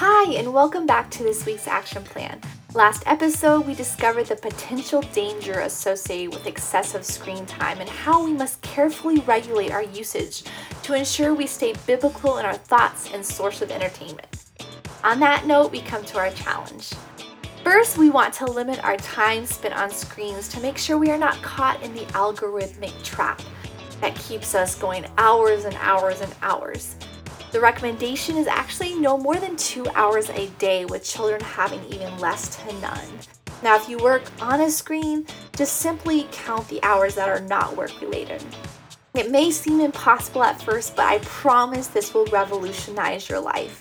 Hi, and welcome back to this week's action plan. Last episode, we discovered the potential danger associated with excessive screen time and how we must carefully regulate our usage to ensure we stay biblical in our thoughts and source of entertainment. On that note, we come to our challenge. First, we want to limit our time spent on screens to make sure we are not caught in the algorithmic trap that keeps us going hours and hours and hours. The recommendation is actually no more than two hours a day, with children having even less to none. Now, if you work on a screen, just simply count the hours that are not work related. It may seem impossible at first, but I promise this will revolutionize your life.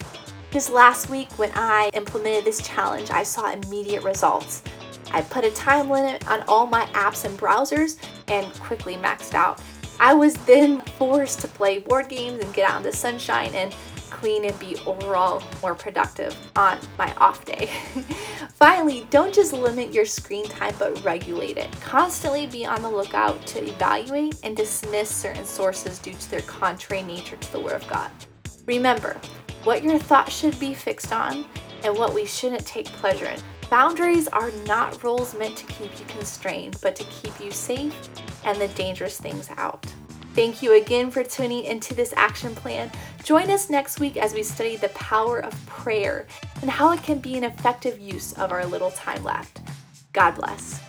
Just last week, when I implemented this challenge, I saw immediate results. I put a time limit on all my apps and browsers and quickly maxed out. I was then forced to play board games and get out in the sunshine and clean and be overall more productive on my off day. Finally, don't just limit your screen time but regulate it. Constantly be on the lookout to evaluate and dismiss certain sources due to their contrary nature to the Word of God. Remember, what your thoughts should be fixed on and what we shouldn't take pleasure in. Boundaries are not rules meant to keep you constrained, but to keep you safe and the dangerous things out. Thank you again for tuning into this action plan. Join us next week as we study the power of prayer and how it can be an effective use of our little time left. God bless.